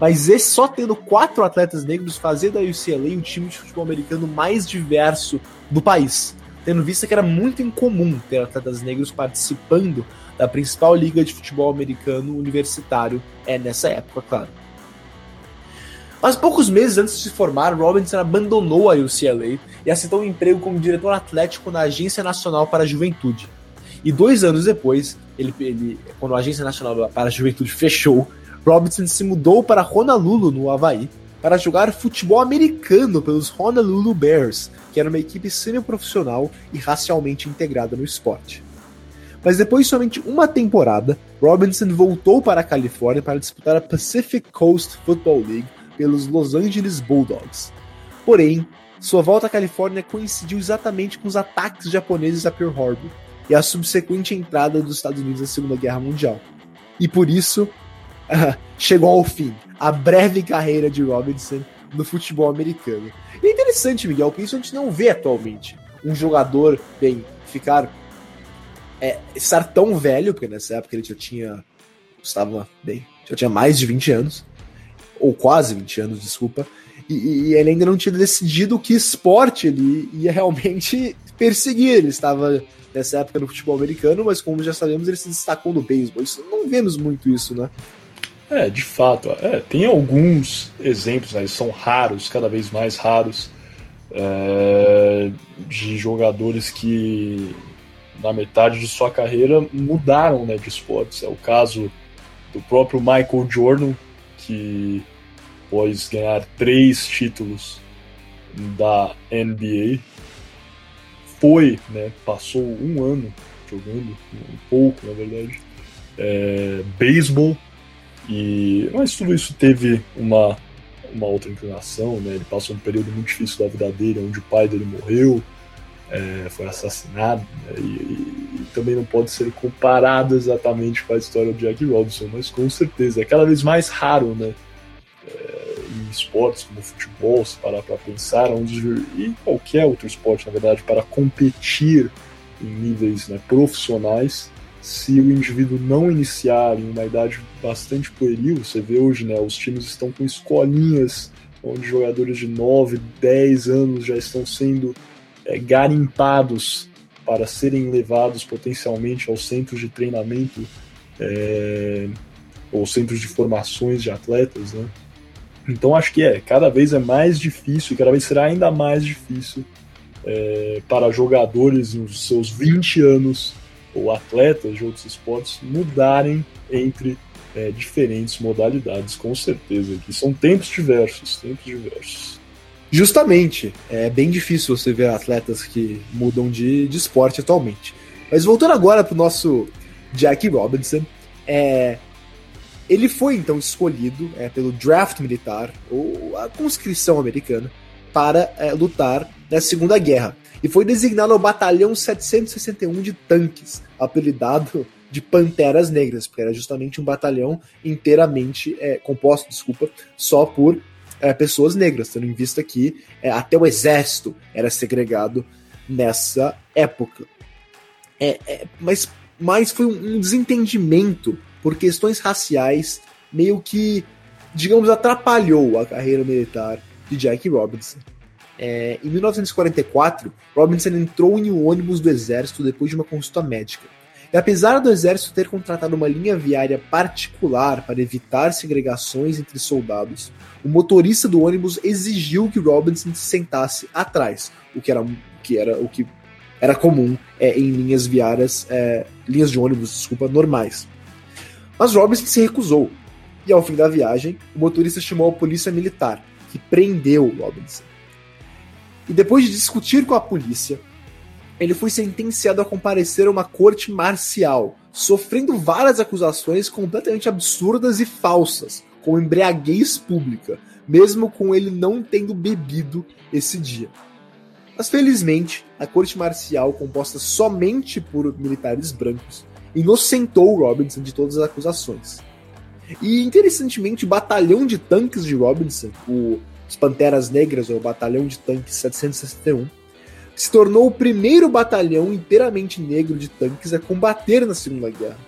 Mas esse, só tendo quatro atletas negros fazia da UCLA o time de futebol americano mais diverso do país, tendo visto que era muito incomum ter atletas negros participando da principal liga de futebol americano universitário é nessa época, claro. Mas poucos meses antes de se formar, Robinson abandonou a UCLA e aceitou um emprego como diretor atlético na Agência Nacional para a Juventude. E dois anos depois, ele, ele, quando a Agência Nacional para a Juventude fechou, Robinson se mudou para Honolulu, no Havaí, para jogar futebol americano pelos Honolulu Bears, que era uma equipe semi-profissional e racialmente integrada no esporte. Mas depois de somente uma temporada, Robinson voltou para a Califórnia para disputar a Pacific Coast Football League pelos Los Angeles Bulldogs. Porém, sua volta à Califórnia coincidiu exatamente com os ataques japoneses a Pearl Harbor e a subsequente entrada dos Estados Unidos na Segunda Guerra Mundial. E por isso, chegou ao fim a breve carreira de Robinson no futebol americano. E é interessante, Miguel, porque isso a gente não vê atualmente. Um jogador, bem, ficar. É, estar tão velho, porque nessa época ele já tinha. Estava, bem, já tinha mais de 20 anos ou quase 20 anos, desculpa, e, e, ele ainda não tinha decidido que esporte ele ia realmente perseguir. Ele estava nessa época no futebol americano, mas como já sabemos, ele se destacou no beisebol. Isso não vemos muito isso, né? É, de fato. É, tem alguns exemplos, né, são raros, cada vez mais raros, é, de jogadores que na metade de sua carreira mudaram né, de esportes. É o caso do próprio Michael Jordan, que após ganhar três títulos da NBA, foi, né, passou um ano jogando, um pouco na verdade, é, beisebol, e, mas tudo isso teve uma, uma outra inclinação, né, ele passou um período muito difícil da vida dele, onde o pai dele morreu, é, foi assassinado, né, e, e, também não pode ser comparado exatamente com a história do Jack Robinson, mas com certeza é cada vez mais raro, né, é, esportes como futebol, se parar para pensar, onde, e qualquer outro esporte, na verdade, para competir em níveis né, profissionais, se o indivíduo não iniciar em uma idade bastante pueril, você vê hoje, né, os times estão com escolinhas onde jogadores de 9, 10 anos já estão sendo é, garimpados para serem levados potencialmente aos centros de treinamento é, ou centros de formações de atletas, né? Então acho que é, cada vez é mais difícil, e cada vez será ainda mais difícil é, para jogadores nos seus 20 anos ou atletas de outros esportes mudarem entre é, diferentes modalidades, com certeza. Que são tempos diversos, tempos diversos. Justamente, é bem difícil você ver atletas que mudam de, de esporte atualmente. Mas voltando agora para o nosso Jack Robinson, é, ele foi então escolhido é, pelo draft militar, ou a conscrição americana, para é, lutar na Segunda Guerra. E foi designado ao Batalhão 761 de Tanques, apelidado de Panteras Negras, porque era justamente um batalhão inteiramente é, composto, desculpa, só por é, pessoas negras, tendo em vista que é, até o exército era segregado nessa época. É, é, mas, mas foi um desentendimento por questões raciais, meio que, digamos, atrapalhou a carreira militar de Jack Robinson. É, em 1944, Robinson entrou em um ônibus do exército depois de uma consulta médica. E apesar do exército ter contratado uma linha viária particular para evitar segregações entre soldados, o motorista do ônibus exigiu que Robinson se sentasse atrás, o que era, que era o que era comum é, em linhas viárias, é, linhas de ônibus, desculpa, normais. Mas Robinson se recusou, e ao fim da viagem, o motorista chamou a polícia militar, que prendeu Robinson. E depois de discutir com a polícia, ele foi sentenciado a comparecer a uma corte marcial, sofrendo várias acusações completamente absurdas e falsas, com embriaguez pública, mesmo com ele não tendo bebido esse dia. Mas felizmente, a corte marcial, composta somente por militares brancos, inocentou Robinson de todas as acusações. E interessantemente, o batalhão de tanques de Robinson, o, os Panteras Negras, ou o Batalhão de Tanques 761, se tornou o primeiro batalhão inteiramente negro de tanques a combater na Segunda Guerra.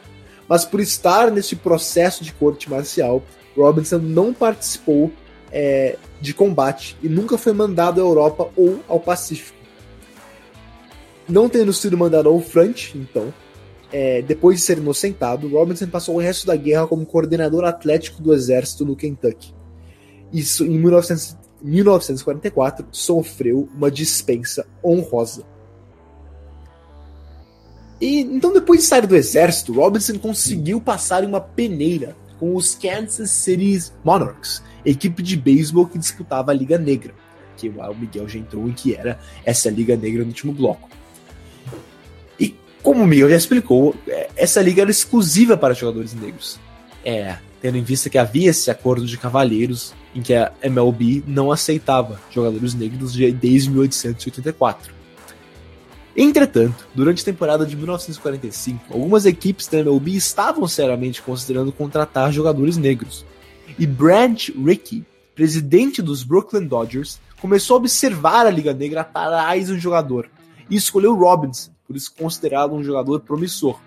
Mas por estar nesse processo de corte marcial, Robinson não participou é, de combate e nunca foi mandado à Europa ou ao Pacífico. Não tendo sido mandado ao front, então, é, depois de ser inocentado, Robinson passou o resto da guerra como coordenador atlético do exército no Kentucky. Isso em 1900, 1944 sofreu uma dispensa honrosa. E então, depois de sair do exército, Robinson conseguiu passar em uma peneira com os Kansas City Monarchs, equipe de beisebol que disputava a Liga Negra, que o Miguel já entrou em que era essa Liga Negra no último bloco. Como o Miguel já explicou, é, essa liga era exclusiva para jogadores negros. É, tendo em vista que havia esse acordo de cavalheiros em que a MLB não aceitava jogadores negros desde 1884. Entretanto, durante a temporada de 1945, algumas equipes da MLB estavam seriamente considerando contratar jogadores negros. E Branch Rickey, presidente dos Brooklyn Dodgers, começou a observar a Liga Negra atrás do jogador e escolheu Robinson, por isso considerado um jogador promissor.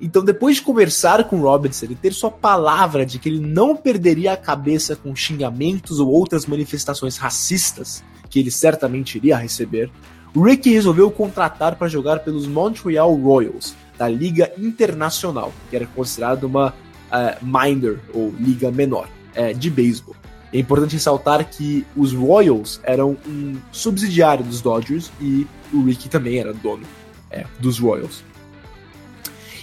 Então, depois de conversar com Robinson e ter sua palavra de que ele não perderia a cabeça com xingamentos ou outras manifestações racistas que ele certamente iria receber, Rick resolveu contratar para jogar pelos Montreal Royals, da Liga Internacional, que era considerada uma uh, minor, ou liga menor, uh, de beisebol. É importante ressaltar que os Royals eram um subsidiário dos Dodgers e o Ricky também era dono é, dos Royals.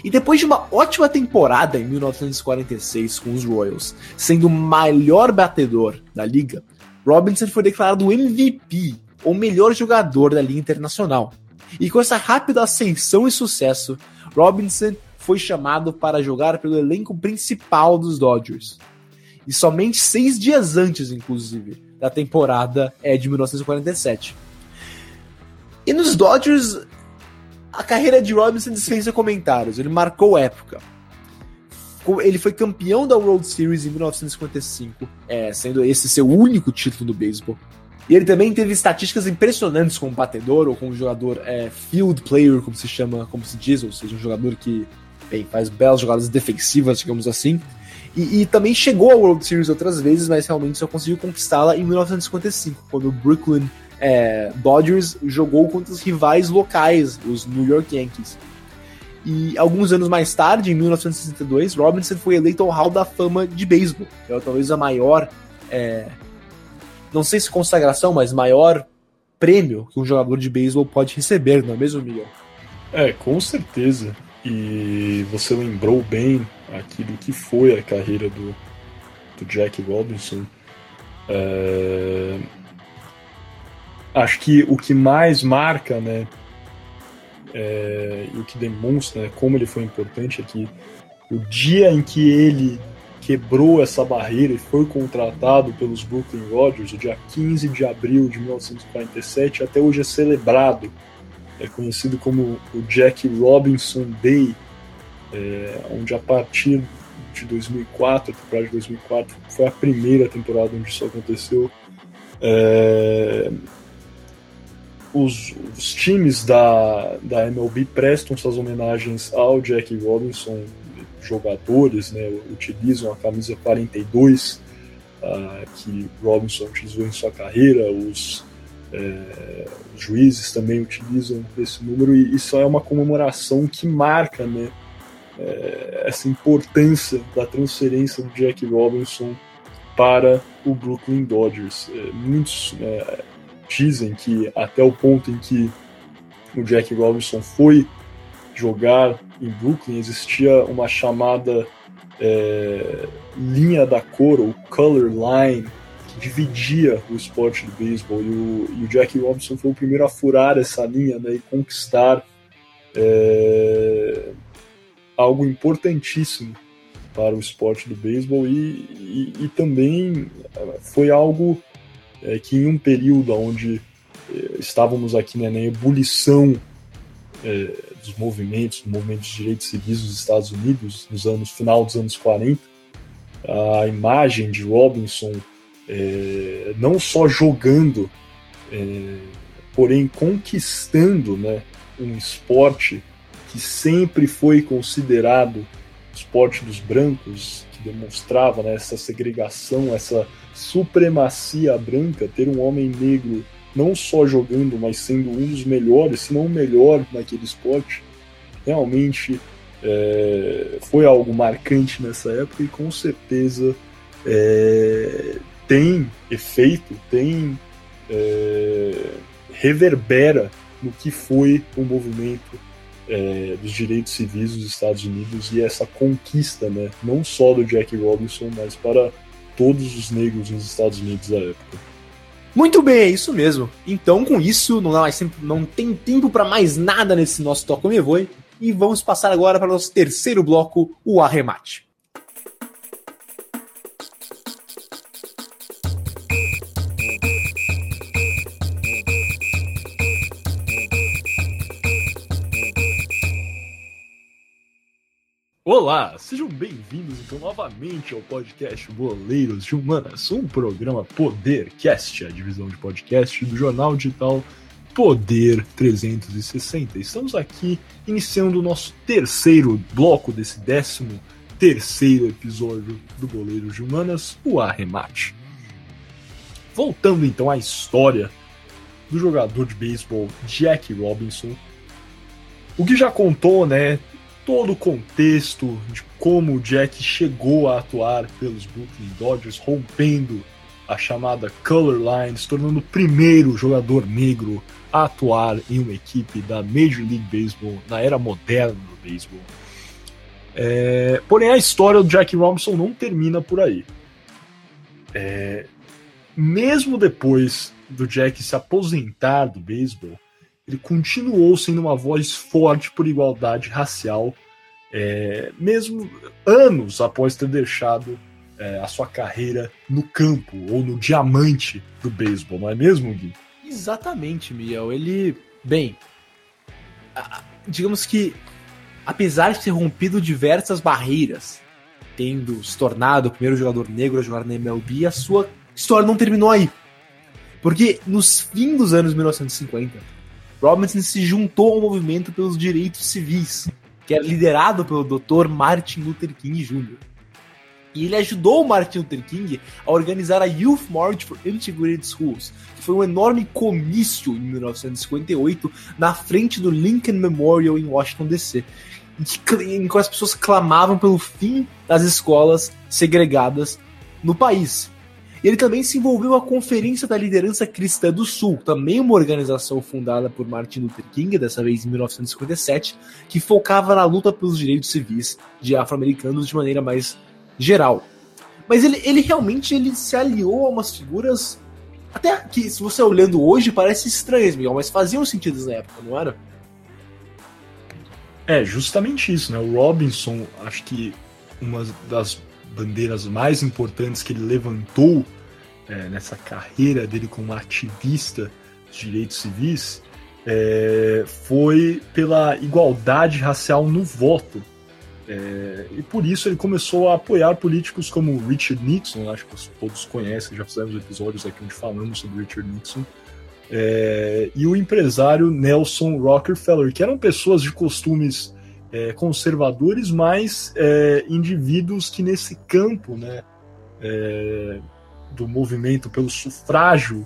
E depois de uma ótima temporada em 1946 com os Royals, sendo o melhor batedor da liga, Robinson foi declarado MVP, ou melhor jogador da Liga Internacional. E com essa rápida ascensão e sucesso, Robinson foi chamado para jogar pelo elenco principal dos Dodgers. E somente seis dias antes, inclusive, da temporada é de 1947. E nos Dodgers, a carreira de Robinson dispensa comentários. Ele marcou época. Ele foi campeão da World Series em 1955, é, sendo esse seu único título no beisebol. E ele também teve estatísticas impressionantes como batedor ou como jogador é, field player, como se chama, como se diz, ou seja, um jogador que bem, faz belas jogadas defensivas, digamos assim. E, e, também chegou à World Series outras vezes, mas realmente só conseguiu conquistá-la em 1955, quando o Brooklyn é, Dodgers jogou contra os rivais locais, os New York Yankees. E alguns anos mais tarde, em 1962, Robinson foi eleito ao Hall da Fama de Beisebol, é talvez a maior, é, não sei se consagração, mas maior prêmio que um jogador de beisebol pode receber, não é mesmo, Miguel? É, com certeza. E você lembrou bem aqui do que foi a carreira do, do Jack Robinson. É... Acho que o que mais marca, né, é... e o que demonstra né, como ele foi importante é que o dia em que ele quebrou essa barreira e foi contratado pelos Brooklyn Dodgers, o dia 15 de abril de 1947, até hoje é celebrado é conhecido como o Jack Robinson Day, é, onde a partir de 2004, a temporada de 2004, foi a primeira temporada onde isso aconteceu. É, os, os, times da, da MLB prestam suas homenagens ao Jack Robinson, jogadores, né, utilizam a camisa 42 uh, que Robinson utilizou em sua carreira, os é, os juízes também utilizam esse número e isso é uma comemoração que marca né, é, essa importância da transferência do Jack Robinson para o Brooklyn Dodgers. É, muitos é, dizem que até o ponto em que o Jack Robinson foi jogar em Brooklyn existia uma chamada é, linha da cor, ou color line, dividia o esporte do beisebol. E o, e o Jack Robinson foi o primeiro a furar essa linha né, e conquistar é, algo importantíssimo para o esporte do beisebol e, e, e também é, foi algo é, que em um período onde é, estávamos aqui né, na ebulição é, dos movimentos, do movimento de direitos civis dos Estados Unidos, nos anos final dos anos 40. A imagem de Robinson é, não só jogando, é, porém conquistando né, um esporte que sempre foi considerado esporte dos brancos, demonstrava né, essa segregação, essa supremacia branca, ter um homem negro não só jogando, mas sendo um dos melhores, se não o melhor naquele esporte, realmente é, foi algo marcante nessa época e com certeza é, tem efeito, tem é, reverbera no que foi o movimento é, dos direitos civis dos Estados Unidos e essa conquista, né, não só do Jack Robinson, mas para todos os negros nos Estados Unidos da época. Muito bem, é isso mesmo. Então, com isso, não, dá mais tempo, não tem tempo para mais nada nesse nosso Toco Me Voe. E vamos passar agora para o nosso terceiro bloco, o arremate. Olá, sejam bem-vindos então novamente ao podcast Boleiros de Humanas, um programa Podercast, a divisão de podcast do jornal digital Poder 360. Estamos aqui iniciando o nosso terceiro bloco desse décimo terceiro episódio do Boleiros de Humanas, o arremate. Voltando então à história do jogador de beisebol Jack Robinson, o que já contou, né, todo o contexto de como o Jack chegou a atuar pelos Brooklyn Dodgers, rompendo a chamada Color Line, se tornando o primeiro jogador negro a atuar em uma equipe da Major League Baseball na era moderna do beisebol. É, porém, a história do Jack Robinson não termina por aí. É, mesmo depois do Jack se aposentar do beisebol, ele continuou sendo uma voz forte por igualdade racial, é, mesmo anos após ter deixado é, a sua carreira no campo ou no diamante do beisebol, não é mesmo, Gui? Exatamente, Miguel. Ele, bem, digamos que apesar de ter rompido diversas barreiras, tendo se tornado o primeiro jogador negro a jogar na MLB, a sua história não terminou aí. Porque nos fins dos anos 1950, Robinson se juntou ao movimento pelos direitos civis, que era liderado pelo Dr. Martin Luther King Jr. E ele ajudou o Martin Luther King a organizar a Youth March for Integrated Schools, que foi um enorme comício em 1958 na frente do Lincoln Memorial em Washington DC, em que as pessoas clamavam pelo fim das escolas segregadas no país. Ele também se envolveu a Conferência da Liderança Cristã do Sul, também uma organização fundada por Martin Luther King, dessa vez em 1957, que focava na luta pelos direitos civis de afro-americanos de maneira mais geral. Mas ele, ele realmente ele se aliou a umas figuras até que, se você olhando hoje, parece estranhas, Miguel, mas faziam sentido na época, não era? É, justamente isso, né? O Robinson, acho que uma das bandeiras mais importantes que ele levantou é, nessa carreira dele como ativista dos direitos civis é, foi pela igualdade racial no voto. É, e por isso ele começou a apoiar políticos como Richard Nixon, acho que todos conhecem, já fizemos episódios aqui onde falamos sobre Richard Nixon, é, e o empresário Nelson Rockefeller, que eram pessoas de costumes é, conservadores, mas é, indivíduos que nesse campo né, é, do movimento pelo sufrágio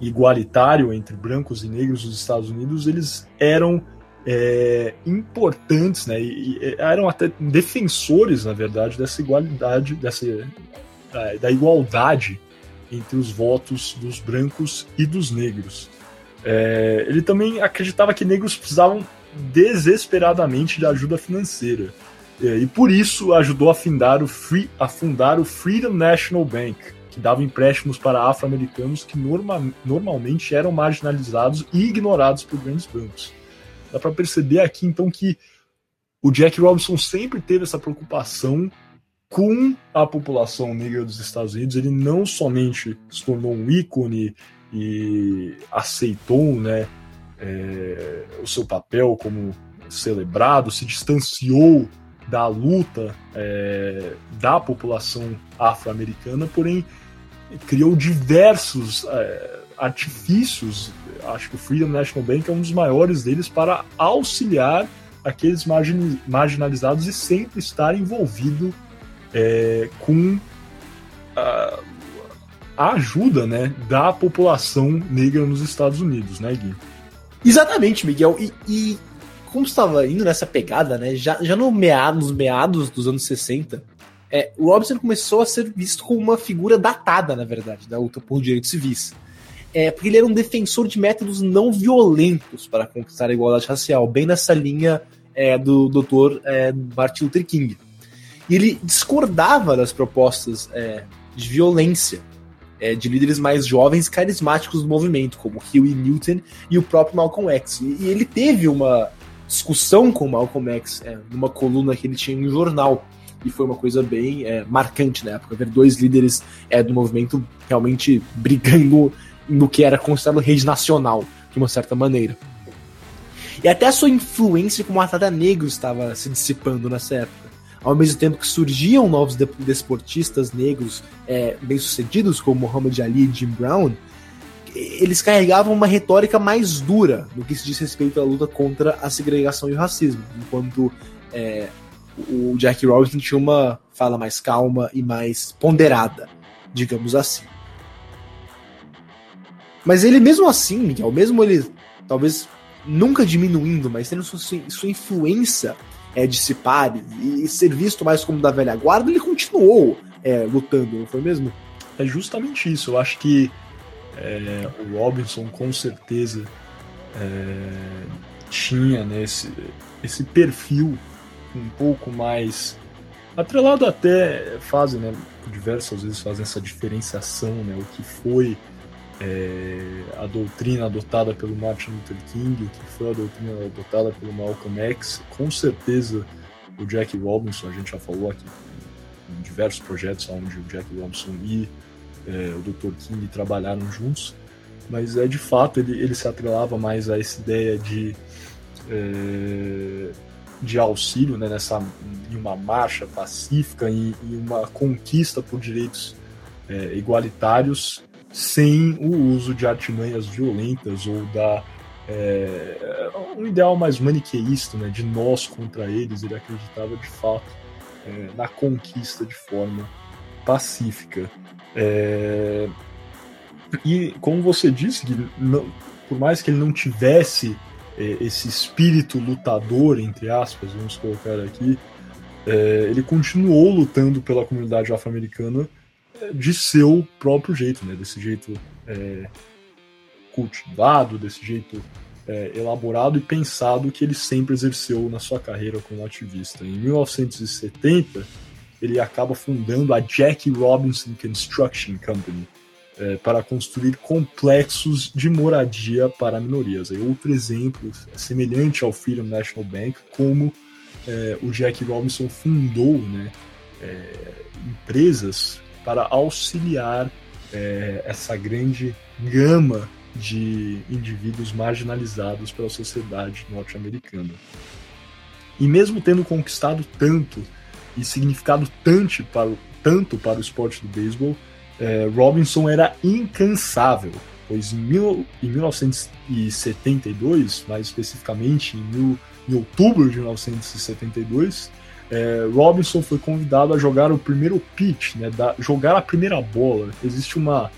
igualitário entre brancos e negros dos Estados Unidos, eles eram é, importantes, né, e, e, eram até defensores, na verdade, dessa igualdade, dessa, da, da igualdade entre os votos dos brancos e dos negros. É, ele também acreditava que negros precisavam desesperadamente de ajuda financeira. E por isso ajudou a fundar o, Free, a fundar o Freedom National Bank, que dava empréstimos para afro-americanos que norma, normalmente eram marginalizados e ignorados por grandes bancos. Dá para perceber aqui então que o Jack Robinson sempre teve essa preocupação com a população negra dos Estados Unidos. Ele não somente se tornou um ícone e aceitou né, é, o seu papel como celebrado, se distanciou da luta é, da população afro-americana, porém criou diversos é, artifícios. Acho que o Freedom National Bank é um dos maiores deles para auxiliar aqueles marginalizados e sempre estar envolvido é, com a, a, ajuda né, da população negra nos Estados Unidos, né, Gui? Exatamente, Miguel. E, e como estava indo nessa pegada, né, já, já no meado, nos meados dos anos 60, é, o Robson começou a ser visto como uma figura datada, na verdade, da luta por direitos civis. É, porque ele era um defensor de métodos não violentos para conquistar a igualdade racial, bem nessa linha é, do Dr. É, Martin Luther King. E ele discordava das propostas é, de violência é, de líderes mais jovens e carismáticos do movimento, como Huey Newton e o próprio Malcolm X. E, e ele teve uma discussão com o Malcolm X é, numa coluna que ele tinha em um jornal. E foi uma coisa bem é, marcante na época, ver dois líderes é, do movimento realmente brigando no que era considerado rede nacional, de uma certa maneira. E até a sua influência como atleta negro estava se dissipando nessa época. Ao mesmo tempo que surgiam novos desportistas negros é, bem-sucedidos, como Muhammad Ali e Jim Brown, eles carregavam uma retórica mais dura no que se diz respeito à luta contra a segregação e o racismo, enquanto é, o Jack Robinson tinha uma fala mais calma e mais ponderada, digamos assim. Mas ele mesmo assim, Miguel, mesmo ele talvez nunca diminuindo, mas tendo sua, sua influência é, dissipar e, e ser visto mais como da velha guarda, ele continuou é, lutando, não foi mesmo? É justamente isso. Eu acho que é, o Robinson com certeza é, tinha né, esse, esse perfil um pouco mais atrelado até fazem, né, diversas vezes fazem essa diferenciação, né, o que foi é, a doutrina adotada pelo Martin Luther King, que foi a doutrina adotada pelo Malcolm X, com certeza o Jack Robinson, a gente já falou aqui em diversos projetos onde o Jack Robinson e é, o Dr. King trabalharam juntos, mas é de fato ele, ele se atrelava mais a essa ideia de é, de auxílio né, nessa em uma marcha pacífica e uma conquista por direitos é, igualitários sem o uso de artimanhas violentas ou da é, um ideal mais maniqueísta né, de nós contra eles ele acreditava de fato é, na conquista de forma pacífica. É, e como você disse, que não, por mais que ele não tivesse é, esse espírito lutador, entre aspas, vamos colocar aqui, é, ele continuou lutando pela comunidade afro-americana de seu próprio jeito, né? desse jeito é, cultivado, desse jeito é, elaborado e pensado que ele sempre exerceu na sua carreira como ativista. Em 1970, ele acaba fundando a Jack Robinson Construction Company é, para construir complexos de moradia para minorias. Outro exemplo semelhante ao Freedom National Bank, como é, o Jack Robinson fundou né, é, empresas para auxiliar é, essa grande gama de indivíduos marginalizados pela sociedade norte-americana. E mesmo tendo conquistado tanto e significado tanto para, o, tanto para o esporte do beisebol, é, Robinson era incansável, pois em, mil, em 1972, mais especificamente em, mil, em outubro de 1972, é, Robinson foi convidado a jogar o primeiro pitch, né, da, jogar a primeira bola. Existe uma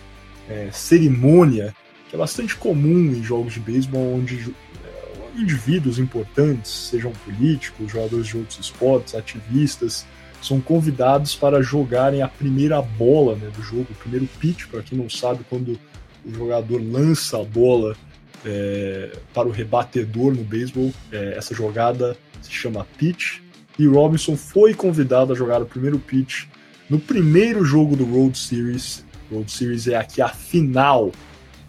é, cerimônia que é bastante comum em jogos de beisebol, onde é, indivíduos importantes, sejam políticos, jogadores de outros esportes, ativistas, são convidados para jogarem a primeira bola né, do jogo, o primeiro pitch, para quem não sabe, quando o jogador lança a bola é, para o rebatedor no beisebol, é, essa jogada se chama pitch e Robinson foi convidado a jogar o primeiro pitch no primeiro jogo do World Series. World Series é aqui a final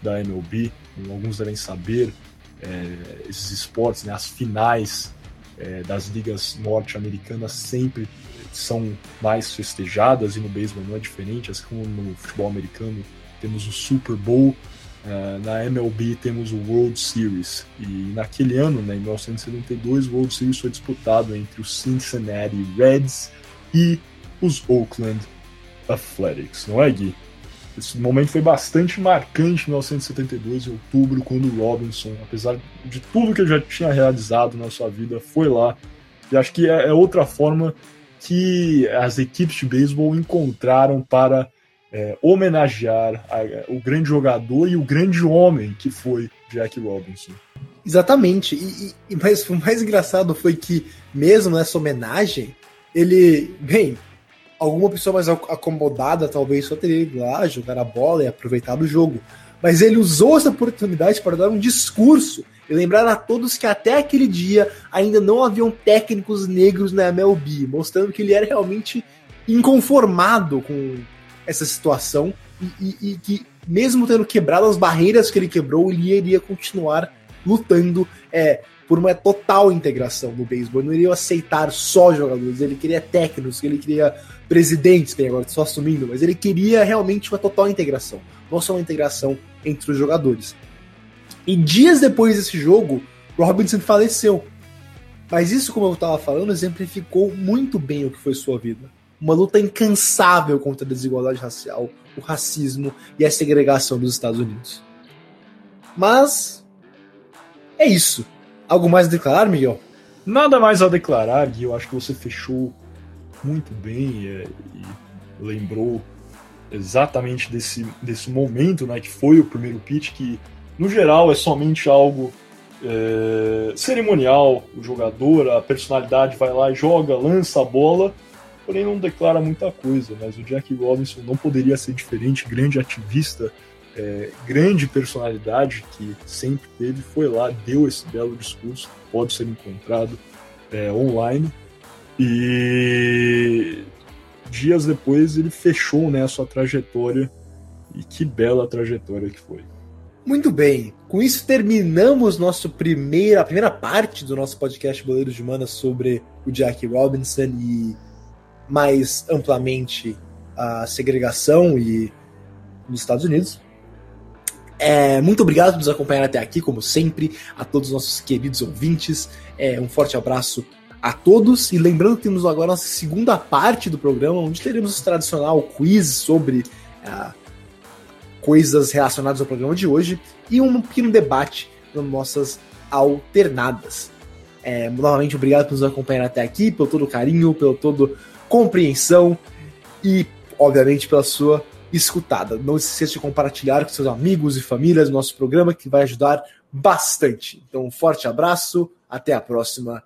da MLB, como alguns devem saber, é, esses esportes, né, as finais é, das ligas norte-americanas sempre são mais festejadas e no beisebol não é diferente, assim como no futebol americano temos o Super Bowl, na MLB temos o World Series e naquele ano, né, em 1972, o World Series foi disputado entre os Cincinnati Reds e os Oakland Athletics, não é, Gui? Esse momento foi bastante marcante em 1972, em outubro, quando o Robinson, apesar de tudo que ele já tinha realizado na sua vida, foi lá. E acho que é, é outra forma que as equipes de beisebol encontraram para é, homenagear a, o grande jogador e o grande homem que foi Jack Robinson. Exatamente. E, e mas o mais engraçado foi que, mesmo nessa homenagem, ele, bem, alguma pessoa mais acomodada talvez só teria ido lá jogar a bola e aproveitar o jogo. Mas ele usou essa oportunidade para dar um discurso e lembrar a todos que até aquele dia ainda não haviam técnicos negros na MLB, mostrando que ele era realmente inconformado com essa situação e, e, e que, mesmo tendo quebrado as barreiras que ele quebrou, ele iria continuar lutando é, por uma total integração no beisebol. Ele não iria aceitar só jogadores, ele queria técnicos, ele queria presidentes, que agora estou assumindo, mas ele queria realmente uma total integração, não só uma integração entre os jogadores. E dias depois desse jogo, Robinson faleceu. Mas isso, como eu estava falando, exemplificou muito bem o que foi sua vida. Uma luta incansável contra a desigualdade racial, o racismo e a segregação dos Estados Unidos. Mas é isso. Algo mais a declarar, Miguel? Nada mais a declarar, Gui. Eu acho que você fechou muito bem é, e lembrou exatamente desse, desse momento, né, que foi o primeiro pitch, que no geral é somente algo é, cerimonial. O jogador, a personalidade vai lá e joga, lança a bola, porém não declara muita coisa. Mas o Jack Robinson não poderia ser diferente, grande ativista, é, grande personalidade que sempre teve, foi lá, deu esse belo discurso, pode ser encontrado é, online. E dias depois ele fechou né, a sua trajetória. E que bela trajetória que foi. Muito bem. Com isso terminamos nosso primeira, a primeira parte do nosso podcast Boleiros de Mana sobre o Jack Robinson e mais amplamente a segregação e nos Estados Unidos. É, muito obrigado por nos acompanhar até aqui, como sempre, a todos os nossos queridos ouvintes. É, um forte abraço a todos. E lembrando que temos agora a nossa segunda parte do programa, onde teremos o tradicional quiz sobre uh, coisas relacionadas ao programa de hoje e um pequeno debate nas nossas alternadas. É, novamente, obrigado por nos acompanhar até aqui, pelo todo carinho, pelo todo compreensão e, obviamente, pela sua escutada. Não se esqueça de compartilhar com seus amigos e famílias o nosso programa, que vai ajudar bastante. Então, um forte abraço, até a próxima